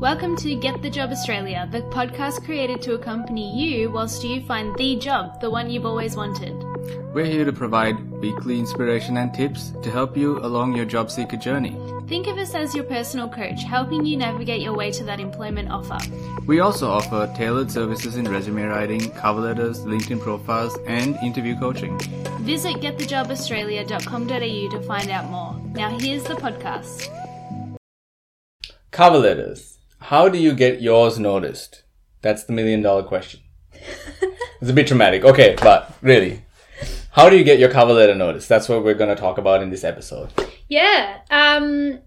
Welcome to Get the Job Australia, the podcast created to accompany you whilst you find the job, the one you've always wanted. We're here to provide weekly inspiration and tips to help you along your job seeker journey. Think of us as your personal coach, helping you navigate your way to that employment offer. We also offer tailored services in resume writing, cover letters, LinkedIn profiles, and interview coaching. Visit getthejobaustralia.com.au to find out more. Now, here's the podcast. Cover letters. How do you get yours noticed? That's the million dollar question. it's a bit dramatic. Okay, but really, how do you get your cover letter noticed? That's what we're going to talk about in this episode. Yeah. Um.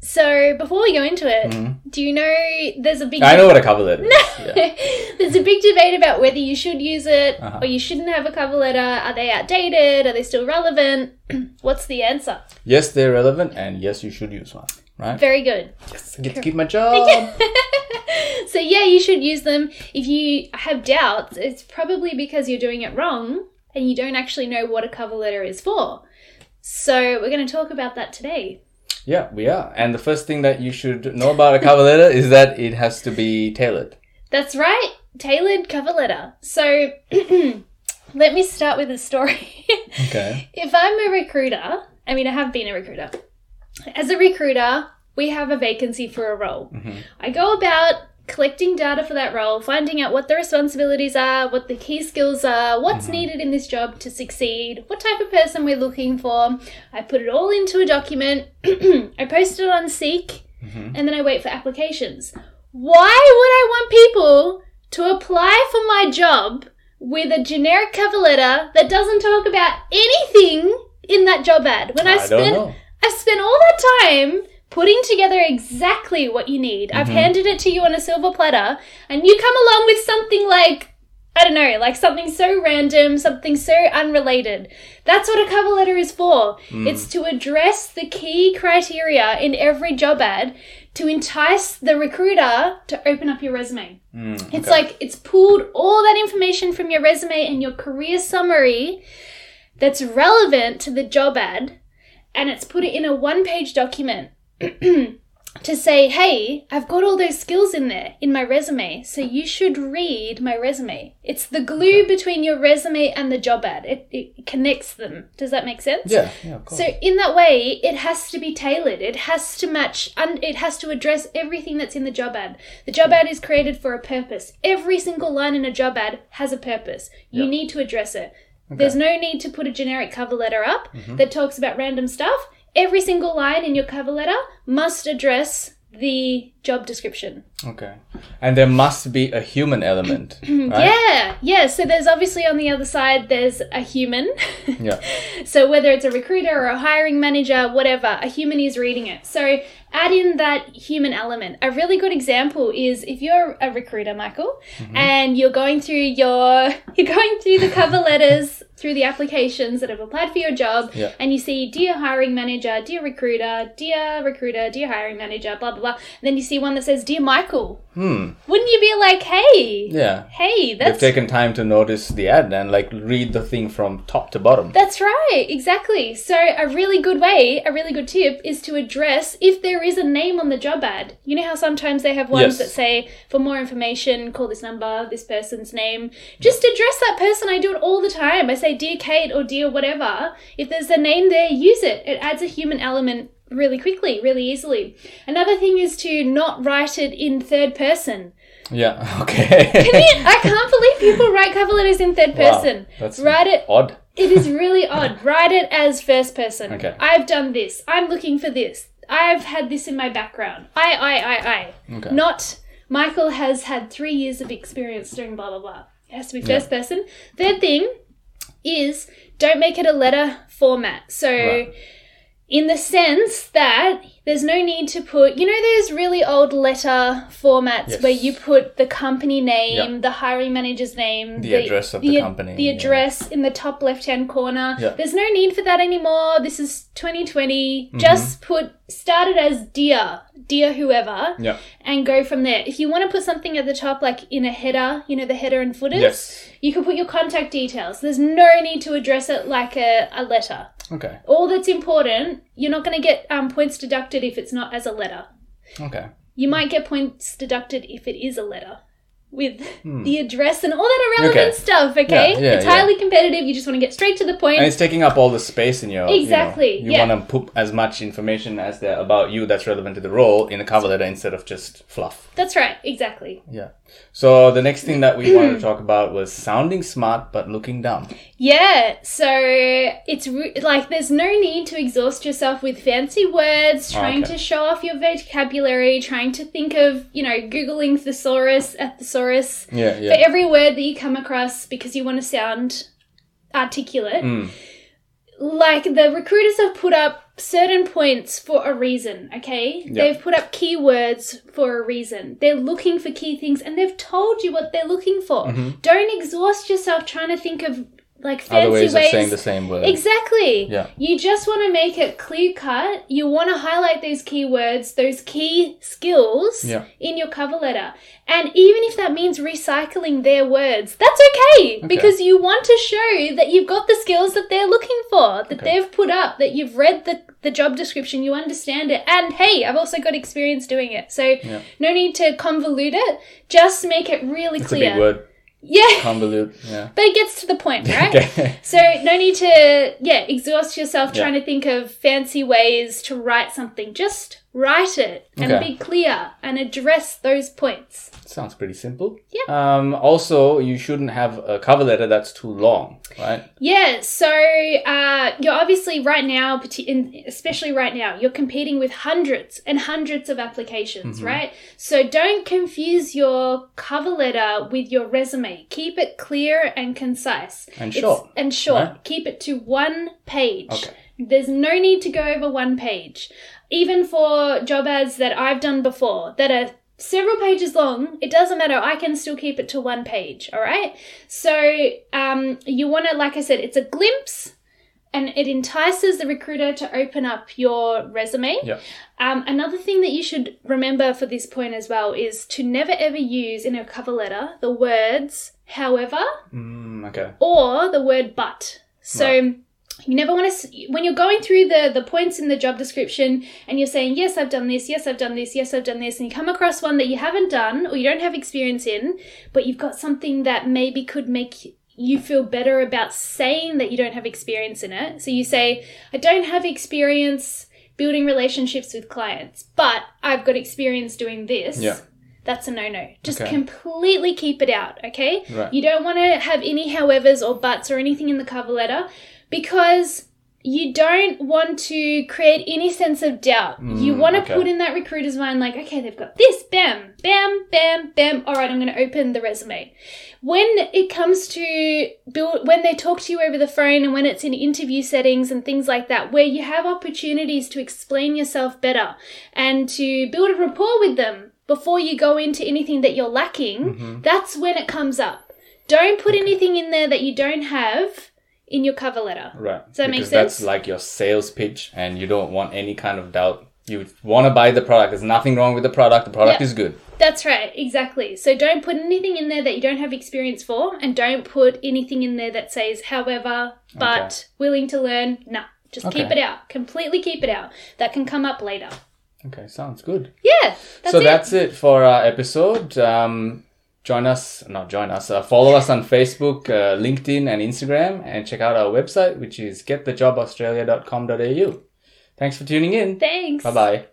So before we go into it, do you know there's a big Mm-hmm. I know what a cover letter is. Yeah. there's a big debate about whether you should use it Uh-huh. or you shouldn't have a cover letter. Are they outdated? Are they still relevant? What's the answer? Yes, they're relevant, and yes, you should use one. Right? Very good. I get to keep my job. So yeah, you should use them. If you have doubts, it's probably because you're doing it wrong and you don't actually know what a cover letter is for. So we're going to talk about that today. Yeah, we are. And the first thing that you should know about a cover letter is that it has to be tailored. That's right, tailored cover letter. So let me start with a story. Okay. if I'm a recruiter, I mean, I have been a recruiter. As a recruiter, we have a vacancy for a role. Mm-hmm. I go about collecting data for that role, finding out what the responsibilities are, what the key skills are, what's mm-hmm. needed in this job to succeed, what type of person we're looking for. I put it all into a document, I post it on Seek, mm-hmm. and then I wait for applications. Why would I want people to apply for my job with a generic cover letter that doesn't talk about anything in that job ad? When I, I don't spent I've spent all that time putting together exactly what you need. I've Mm-hmm. handed it to you on a silver platter, and you come along with something like I don't know, like something so random, something so unrelated. That's what a cover letter is for. Mm. It's to address the key criteria in every job ad to entice the recruiter to open up your resume. Mm, It's like it's pulled all that information from your resume and your career summary that's relevant to the job ad and it's put it in a one page document to say, hey, I've got all those skills in there in my resume, so you should read my resume. It's the glue between your resume and the job ad, it, it connects them. Does that make sense? Yeah, yeah, of course. So in that way, it has to be tailored. It has to match and it has to address everything that's in the job ad. The job ad is created for a purpose. Every single line in a job ad has a purpose. You need to address it. There's no need to put a generic cover letter up Mm-hmm. that talks about random stuff. Every single line in your cover letter must address the job description. okay. And there must be a human element, right? Yeah, yeah. So there's obviously on the other side, there's a human. Yeah. So whether it's a recruiter or a hiring manager, whatever, a human is reading it. So add in that human element. A really good example is if you're a recruiter, Michael, mm-hmm. and you're going through your you're going through the cover letters through the applications that have applied for your job Yeah. and you see dear hiring manager, dear recruiter, dear recruiter, dear hiring manager, blah blah blah. And then you see one that says dear Michael. Hmm. Wouldn't you be like, "Hey, Yeah. hey, They've taken time to notice the ad and like read the thing from top to bottom. That's right, exactly. So, a really good way, a really good tip is to address if there is a name on the job ad. You know how sometimes they have ones Yes. that say, for more information, call this number, this person's name. Just address that person. I do it all the time. I say, Dear Kate or Dear whatever. If there's a name there, use it. It adds a human element really quickly, really easily. Another thing is to not write it in third person. Yeah. Okay. I can't believe people write cover letters in third Wow, person. that's write it odd. it is really odd. Write it as first person. Okay. I've done this. I'm looking for this. I've had this in my background. I, I, I, I. Okay. Not Michael has had three years of experience doing blah, blah, blah. It has to be first person. Third thing is don't make it a letter format. So, Right. in the sense that there's no need to put, you know, those really old letter formats Yes. where you put the company name, Yeah. the hiring manager's name, The address of the ad- company, the yeah. address in the top left hand corner. Yeah. There's no need for that anymore. This is 2020. Mm-hmm. Just put started as dear, dear whoever, Yeah. and go from there. If you want to put something at the top, like in a header, you know, the header and footers, Yes. you can put your contact details. There's no need to address it like a, a letter. Okay. All that's important, you're not going to get um, points deducted if it's not as a letter. Okay. You might get points deducted if it is a letter with the address and all that irrelevant Hmm. Okay. stuff, okay? Yeah, yeah, it's yeah. highly competitive. You just want to get straight to the point. And it's taking up all the space in your. Exactly, You, know, yeah. you want to put as much information as there about you that's relevant to the role in a cover letter instead of just fluff. That's right, exactly. Yeah. So the next thing that we wanted to talk about was sounding smart but looking dumb. Yeah, so it's re- like there's no need to exhaust yourself with fancy words, trying Okay. to show off your vocabulary, trying to think of, you know, Googling thesaurus at thesaurus Yeah, for every word that you come across because you want to sound articulate. Mm. Like the recruiters have put up certain points for a reason, okay? Yeah. They've put up keywords for a reason. They're looking for key things and they've told you what they're looking for. Don't exhaust yourself trying to think of like fancy. Other ways, ways of saying the same word. Exactly. Yeah. You just want to make it clear cut. You want to highlight those keywords, those key skills Yeah. in your cover letter. And even if that means recycling their words, that's okay, okay, because you want to show that you've got the skills that they're looking for, that Okay. they've put up, that you've read the, the job description, you understand it. And hey, I've also got experience doing it. So no need to convolute it. Just make it really It's a clear. Yeah. Convolute. Yeah. But it gets to the point, right? Okay. So no need to yeah exhaust yourself Yeah. trying to think of fancy ways to write something. Just write it and Okay. be clear and address those points. Sounds pretty simple. Yeah. Um, also, you shouldn't have a cover letter that's too long, right? Yeah. So uh, you're obviously right now, especially right now, you're competing with hundreds and hundreds of applications, Mm-hmm. right? So don't confuse your cover letter with your resume. Keep it clear and concise. And It's- short, and short. right? Keep it to one page. Okay. There's no need to go over one page. Even for job ads that I've done before that are several pages long, it doesn't matter. I can still keep it to one page. All right. So um, you want to, like I said, it's a glimpse. And it entices the recruiter to open up your resume. Yeah. Um, another thing that you should remember for this point as well is to never ever use in a cover letter the words however Mm, okay. or the word but. So Right. You never want to when you're going through the the points in the job description and you're saying yes I've done this, yes I've done this, yes I've done this and you come across one that you haven't done or you don't have experience in, but you've got something that maybe could make you feel better about saying that you don't have experience in it. So you say I don't have experience building relationships with clients, but I've got experience doing this. Yeah. That's a no no. Just Okay. completely keep it out, okay? Right. You don't want to have any howevers or buts or anything in the cover letter because you don't want to create any sense of doubt. you want to Mm, okay. put in that recruiter's mind, like, okay, they've got this, bam, bam, bam, bam. All right, I'm going to open the resume. When it comes to build, when they talk to you over the phone and when it's in interview settings and things like that, where you have opportunities to explain yourself better and to build a rapport with them before you go into anything that you're lacking, that's when it comes up. Don't put anything in there that you don't have in your cover letter. Right. Does that make sense? that's like your sales pitch, and you don't want any kind of doubt. You want to buy the product. There's nothing wrong with the product. The product Yeah. is good. That's right, exactly. So don't put anything in there that you don't have experience for, and don't put anything in there that says, however, but willing to learn. Nah, just keep it out. Completely keep it out. That can come up later. Okay, sounds good. Yeah, that's so it. that's it for our episode. Um, join us, not join us, uh, follow us on Facebook, uh, LinkedIn, and Instagram, and check out our website, which is getthejobaustralia.com.au. Thanks for tuning in. Thanks. Bye bye.